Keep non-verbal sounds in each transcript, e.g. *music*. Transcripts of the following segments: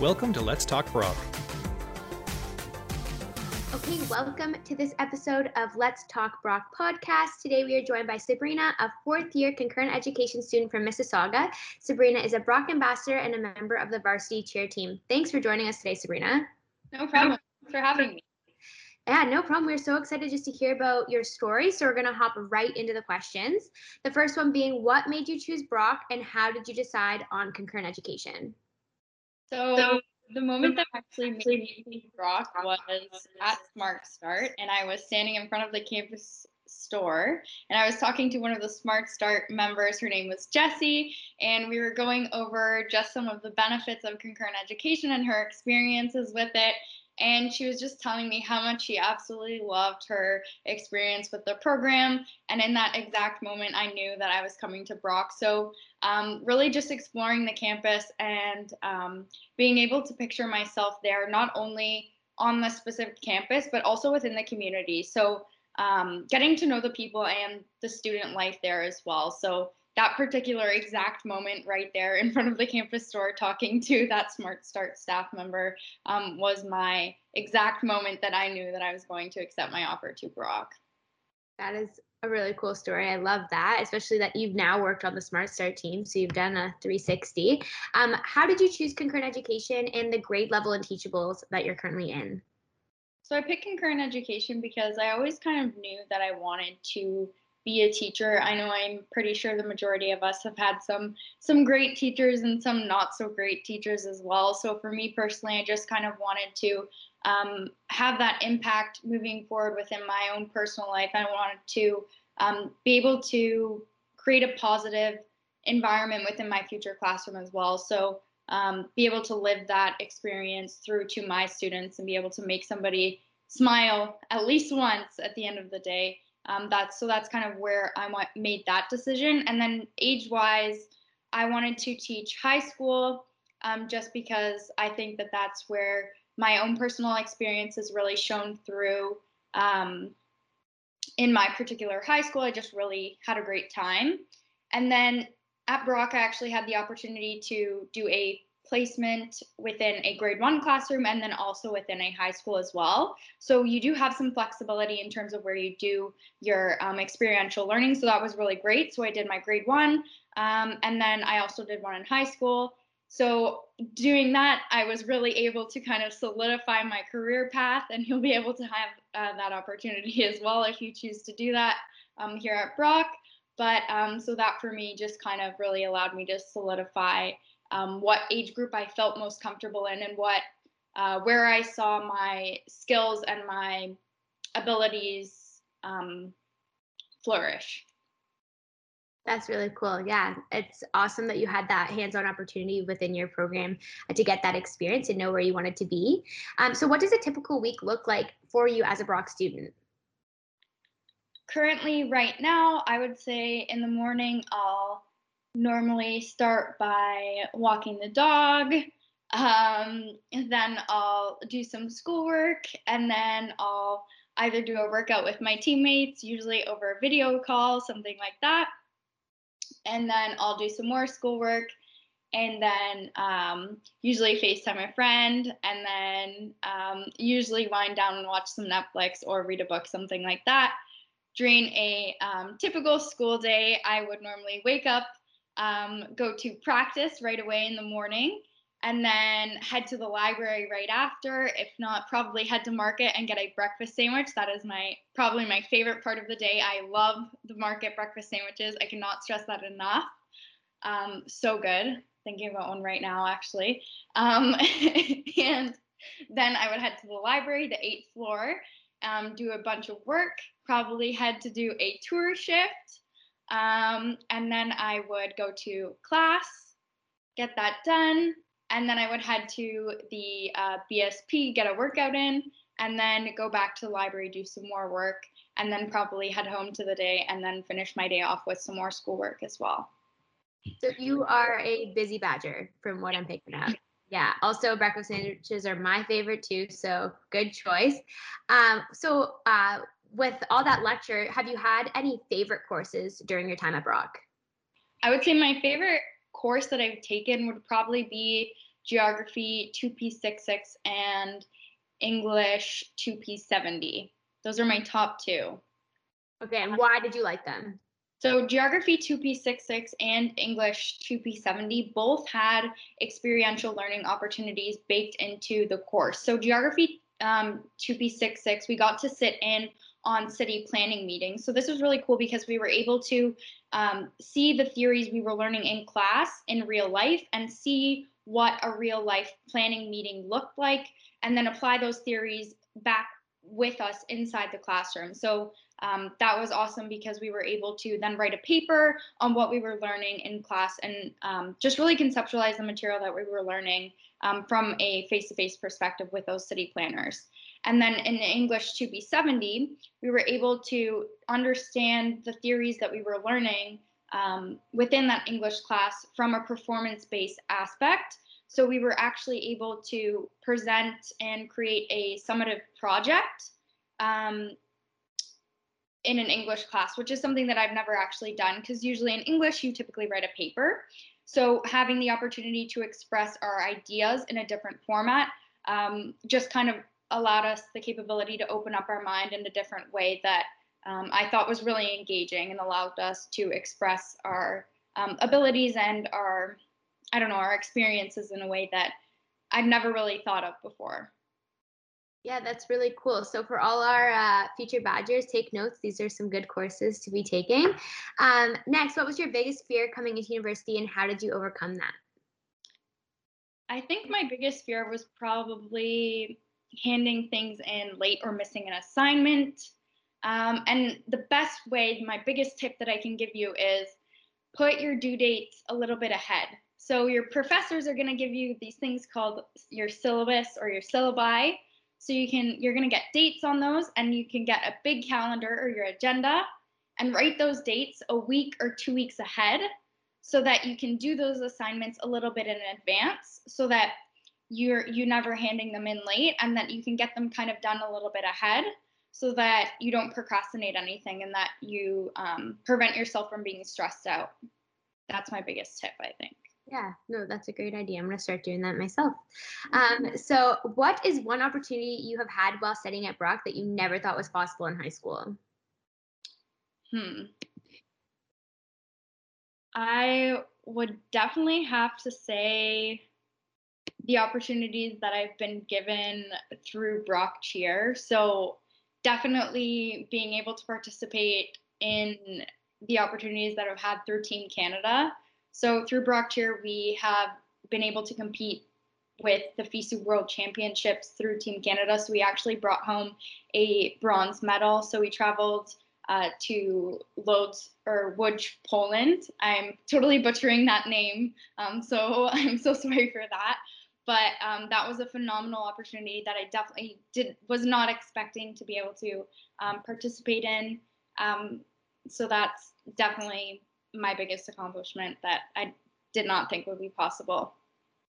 Welcome to Let's Talk Brock. Okay, welcome to this episode of Let's Talk Brock podcast. Today we are joined by Sabrina, a fourth year concurrent education student from Mississauga. Sabrina is a Brock ambassador and a member of the varsity cheer team. Thanks for joining us today, Sabrina. No problem. Thanks for having me. Yeah, no problem. We're so excited just to hear about your story. So we're going to hop right into the questions. The first one being what made you choose Brock and how did you decide on concurrent education? So, the moment that actually made me Brock was at Smart Start, and I was standing in front of the campus store and I was talking to one of the Smart Start members. Her name was Jessie, and we were going over just some of the benefits of concurrent education and her experiences with it and she was just telling me how much she absolutely loved her experience with the program. And in that exact moment, I knew that I was coming to Brock. So, um, really just exploring the campus and um, being able to picture myself there, not only on the specific campus, but also within the community. So, um, getting to know the people and the student life there as well. So, that particular exact moment right there in front of the campus store talking to that smart start staff member um, was my exact moment that i knew that i was going to accept my offer to brock that is a really cool story. I love that especially that you've now worked on the smart start team so you've done a 360 um, how did you choose concurrent education and the grade level and teachables that you're currently in? So i picked concurrent education because i always kind of knew that i wanted to be a teacher. I know I'm pretty sure the majority of us have had some some great teachers and some not so great teachers as well. So for me personally, I just kind of wanted to um, have that impact moving forward within my own personal life. I wanted to um, be able to create a positive environment within my future classroom as well. So um, be able to live that experience through to my students and be able to make somebody smile at least once at the end of the day um, that's so that's kind of where I made that decision. And then age wise, I wanted to teach high school um, just because I think that that's where my own personal experience has really shown through. Um, in my particular high school, I just really had a great time. And then at Brock, I actually had the opportunity to do a placement within a grade one classroom and then also within a high school as well. So you do have some flexibility in terms of where you do your um, experiential learning. So that was really great. So I did my grade one um, and then I also did one in high school. So doing that, I was really able to kind of solidify my career path, and you'll be able to have uh, that opportunity *laughs* as well if you choose to do that um, here at Brock. But um, so that for me just kind of really allowed me to solidify um, what age group I felt most comfortable in and what uh, where I saw my skills and my abilities um, flourish. That's really cool. Yeah, it's awesome that you had that hands-on opportunity within your program to get that experience and know where you wanted to be. Um, so, what does a typical week look like for you as a Brock student? Currently, right now, I would say in the morning I'll normally start by walking the dog. Um, then I'll do some schoolwork, and then I'll either do a workout with my teammates, usually over a video call, something like that. And then I'll do some more schoolwork, and then um, usually FaceTime a friend, and then um, usually wind down and watch some Netflix or read a book, something like that. During a um, typical school day, I would normally wake up um, go to practice right away in the morning and then head to the library right after. If not probably head to market and get a breakfast sandwich. That is my probably my favorite part of the day. I love the market breakfast sandwiches. I cannot stress that enough. Um, so good. Thinking about one right now actually. Um, *laughs* and then i would head to the library the eighth floor um, do a bunch of work probably head to do a tour shift um, and then I would go to class, get that done, and then I would head to the uh, BSP, get a workout in, and then go back to the library, do some more work, and then probably head home to the day and then finish my day off with some more schoolwork as well. So you are a busy badger from what I'm picking up. Yeah. Also, breakfast sandwiches are my favorite too. So good choice. Um, so uh, with all that lecture, have you had any favorite courses during your time at Brock? I would say my favorite course that I've taken would probably be geography 2P66, and English 2P70. Those are my top two. Okay, and why did you like them? So Geography 2P66 and English 2P70 both had experiential learning opportunities baked into the course. So Geography um, 2P66, we got to sit in on city planning meetings. So this was really cool because we were able to um, see the theories we were learning in class in real life and see what a real life planning meeting looked like and then apply those theories back with us inside the classroom. So um, that was awesome because we were able to then write a paper on what we were learning in class and um, just really conceptualize the material that we were learning um, from a face-to-face perspective with those city planners. And then in English 2P70, we were able to understand the theories that we were learning um, within that English class from a performance-based aspect. So we were actually able to present and create a summative project um, in an English class, which is something that I've never actually done because usually in English you typically write a paper. So having the opportunity to express our ideas in a different format um, just kind of allowed us the capability to open up our mind in a different way that um, I thought was really engaging and allowed us to express our um, abilities and our, I don't know, our experiences in a way that I've never really thought of before. Yeah, that's really cool. So for all our uh, future Badgers, take notes. These are some good courses to be taking. Um, next, what was your biggest fear coming into university and how did you overcome that? I think my biggest fear was probably handing things in late or missing an assignment. Um, and the best way, my biggest tip that I can give you is put your due dates a little bit ahead. So your professors are going to give you these things called your syllabus or your syllabi so you can you're going to get dates on those and you can get a big calendar or your agenda and write those dates a week or 2 weeks ahead so that you can do those assignments a little bit in advance so that you're you never handing them in late and that you can get them kind of done a little bit ahead so that you don't procrastinate anything and that you um, prevent yourself from being stressed out that's my biggest tip i think yeah, no, that's a great idea. I'm going to start doing that myself. Um, so, what is one opportunity you have had while studying at Brock that you never thought was possible in high school? Hmm. I would definitely have to say the opportunities that I've been given through Brock Cheer. So, definitely being able to participate in the opportunities that I've had through Team Canada so through Brock Cheer, we have been able to compete with the FISU World Championships through Team Canada. So we actually brought home a bronze medal. So we traveled uh, to Lodz or Łódź, Poland. I'm totally butchering that name, um, so *laughs* I'm so sorry for that. But um, that was a phenomenal opportunity that I definitely did was not expecting to be able to um, participate in. Um, so that's definitely my biggest accomplishment that I did not think would be possible.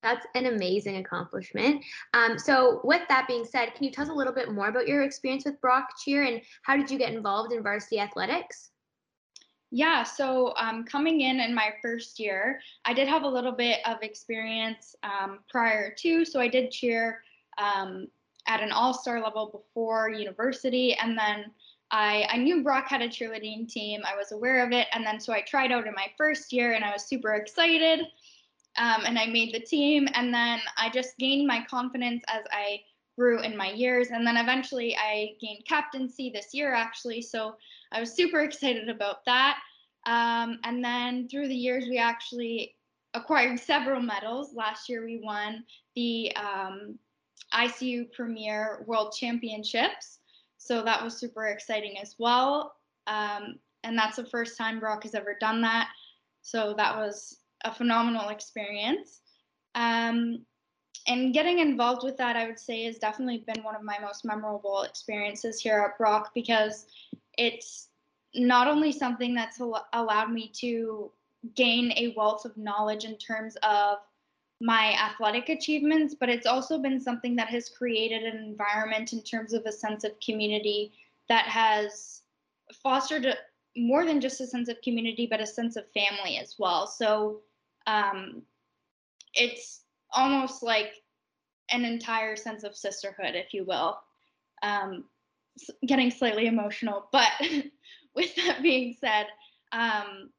That's an amazing accomplishment. Um, so, with that being said, can you tell us a little bit more about your experience with Brock Cheer and how did you get involved in varsity athletics? Yeah, so um, coming in in my first year, I did have a little bit of experience um, prior to. So, I did cheer um, at an all star level before university, and then I, I knew Brock had a cheerleading team. I was aware of it. And then so I tried out in my first year and I was super excited. Um, and I made the team. And then I just gained my confidence as I grew in my years. And then eventually I gained captaincy this year, actually. So I was super *laughs* excited about that. Um, and then through the years, we actually acquired several medals. Last year, we won the um, ICU Premier World Championships. So that was super exciting as well. Um, and that's the first time Brock has ever done that. So that was a phenomenal experience. Um, and getting involved with that, I would say, has definitely been one of my most memorable experiences here at Brock because it's not only something that's al- allowed me to gain a wealth of knowledge in terms of my athletic achievements, but it's also been something that has created an environment in terms of a sense of community that has fostered more than just a sense of community, but a sense of family as well. So um, it's almost like an entire sense of sisterhood, if you will. Um, getting slightly emotional, but *laughs* with that being said, um,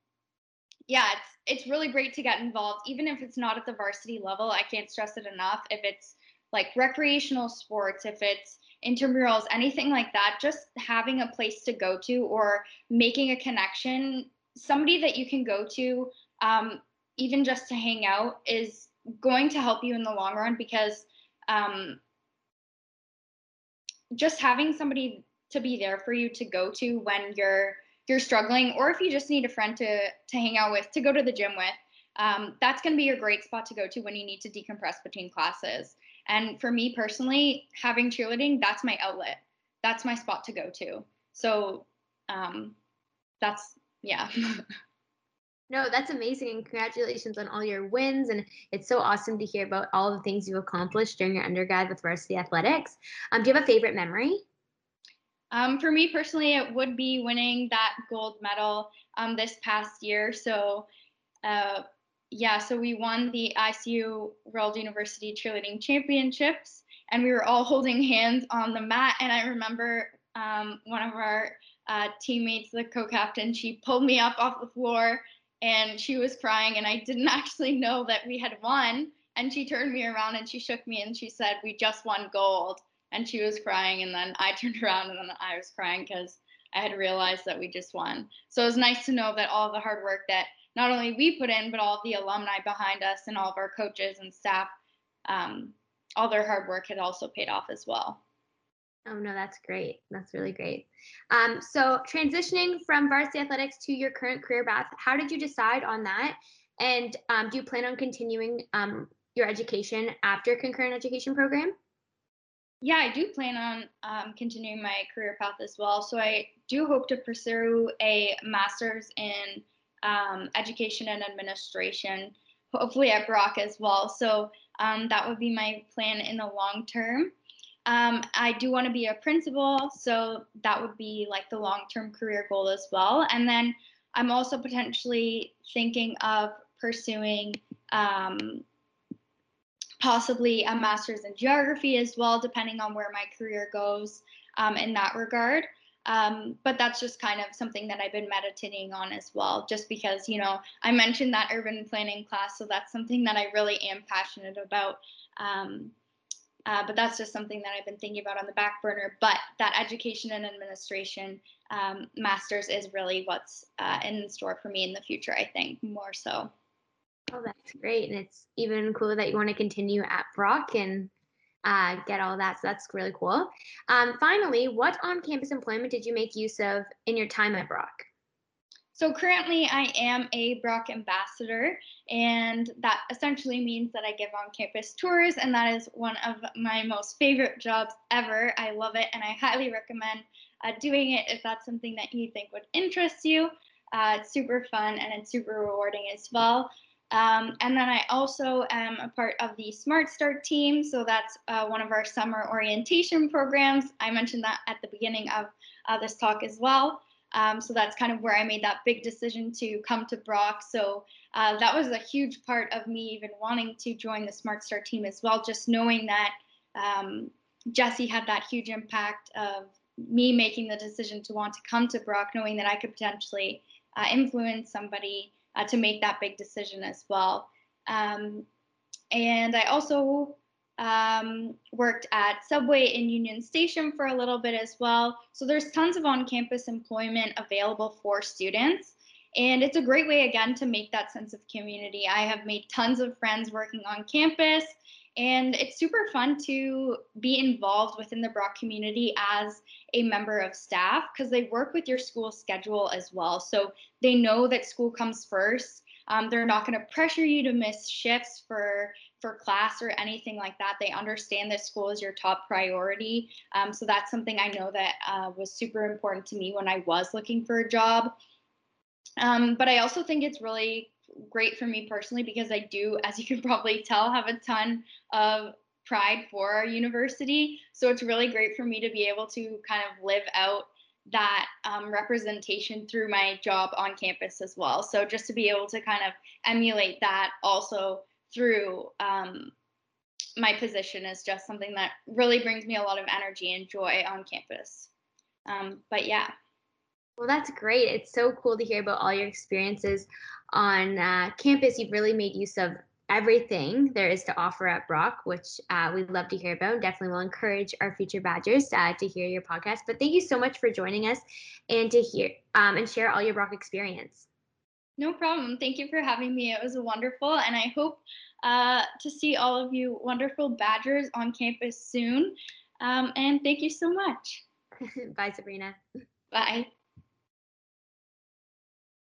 yeah, it's it's really great to get involved, even if it's not at the varsity level. I can't stress it enough. If it's like recreational sports, if it's intramurals, anything like that, just having a place to go to or making a connection, somebody that you can go to, um, even just to hang out, is going to help you in the long run because um, just having somebody to be there for you to go to when you're you're struggling or if you just need a friend to to hang out with to go to the gym with um, that's going to be your great spot to go to when you need to decompress between classes. And for me personally having cheerleading that's my outlet. That's my spot to go to. So um, that's yeah *laughs* No, that's amazing. And congratulations on all your wins. And it's so awesome to hear about all the things you've accomplished during your undergrad with varsity athletics. Um, do you have a favorite memory? Um, for me personally, it would be winning that gold medal um, this past year. So, uh, yeah, so we won the ICU World University Cheerleading Championships, and we were all *laughs* holding hands on the mat. And I remember um, one of our uh, teammates, the co captain, she pulled me up off the floor and she was crying and I didn't *laughs* actually know that we had won and she turned me around and she shook me and she said we just won gold and she was crying and then I *laughs* turned around and then I was crying cuz I had realized that we just won. So it was nice to know that all the hard work that not only we put in but all the alumni behind us and all of our coaches and staff um, all their hard work had also paid off as well. Oh no, that's great. That's really great. Um, so transitioning from varsity athletics to your current career path, how did you decide on that? And um, do you plan on continuing um, your education after concurrent education program? Yeah, I do plan on um, continuing my career path as well. So I do hope to pursue a master's in um, education and administration, hopefully at Brock as well. So um, that would be my plan in the long term. Um, I do want to be a principal, so that would be like the long term career goal as well. And then I'm also potentially thinking of pursuing um, possibly a master's in geography as well, depending on where my career goes um, in that regard. Um, but that's just kind of something that I've been meditating on as well, just because, you know, I mentioned that urban planning class, so that's something that I really am passionate about. Um, uh, but that's just something that I've been thinking about on the back burner. But that education and administration um, master's is really what's uh, in store for me in the future, I think, more so. Oh, that's great. And it's even cooler that you want to continue at Brock and uh, get all that. So that's really cool. Um, finally, what on campus employment did you make use of in your time at Brock? So currently, I am a Brock ambassador, and that essentially means that I give on campus tours, and that is one of my most favorite jobs ever. I love it, and I highly recommend uh, doing it if that's something that you think would interest you. Uh, it's super fun and it's super rewarding as well. Um, and then I also am a part of the Smart Start team. So that's uh, one of our summer orientation programs. I mentioned that at the beginning of uh, this talk as well. Um, so that's kind of where I made that big decision to come to Brock. So uh, that was a huge part of me even wanting to join the Smart Start team as well, just knowing that um, Jesse had that huge impact of me making the decision to want to come to Brock, knowing that I could potentially uh, influence somebody uh, to make that big decision as well. Um, and I also um, worked at Subway in Union Station for a little bit as well. So there's tons of on campus employment available for students. And it's a great way, again, to make that sense of community. I have made tons of friends working on campus, and it's super fun to be involved within the Brock community as a member of staff because they work with your school schedule as well. So they know that school comes first. Um, they're not going to pressure you to miss shifts for for class or anything like that. They understand that school is your top priority. Um, so that's something I know that uh, was super important to me when I was looking for a job. Um, but I also think it's really great for me personally because I do, *laughs* as you can probably tell, have a ton of pride for our university. So it's really great for me to be able to kind of live out that um, representation through my job on campus as well. So just to be able to kind of emulate that also through um, my position is just something that really brings me a lot of energy and joy on campus. Um, but yeah. Well, that's great. It's so cool to hear about all your experiences on uh, campus. You've really made use of everything there is to offer at Brock, which uh, we'd love to hear about. Definitely will encourage our future Badgers uh, to hear your podcast. But thank you so much for joining us and to hear um, and share all your Brock experience. No problem. Thank you for having me. It was wonderful, and I hope uh, to see all of you wonderful Badgers on campus soon. Um, and thank you so much. *laughs* Bye, Sabrina. Bye.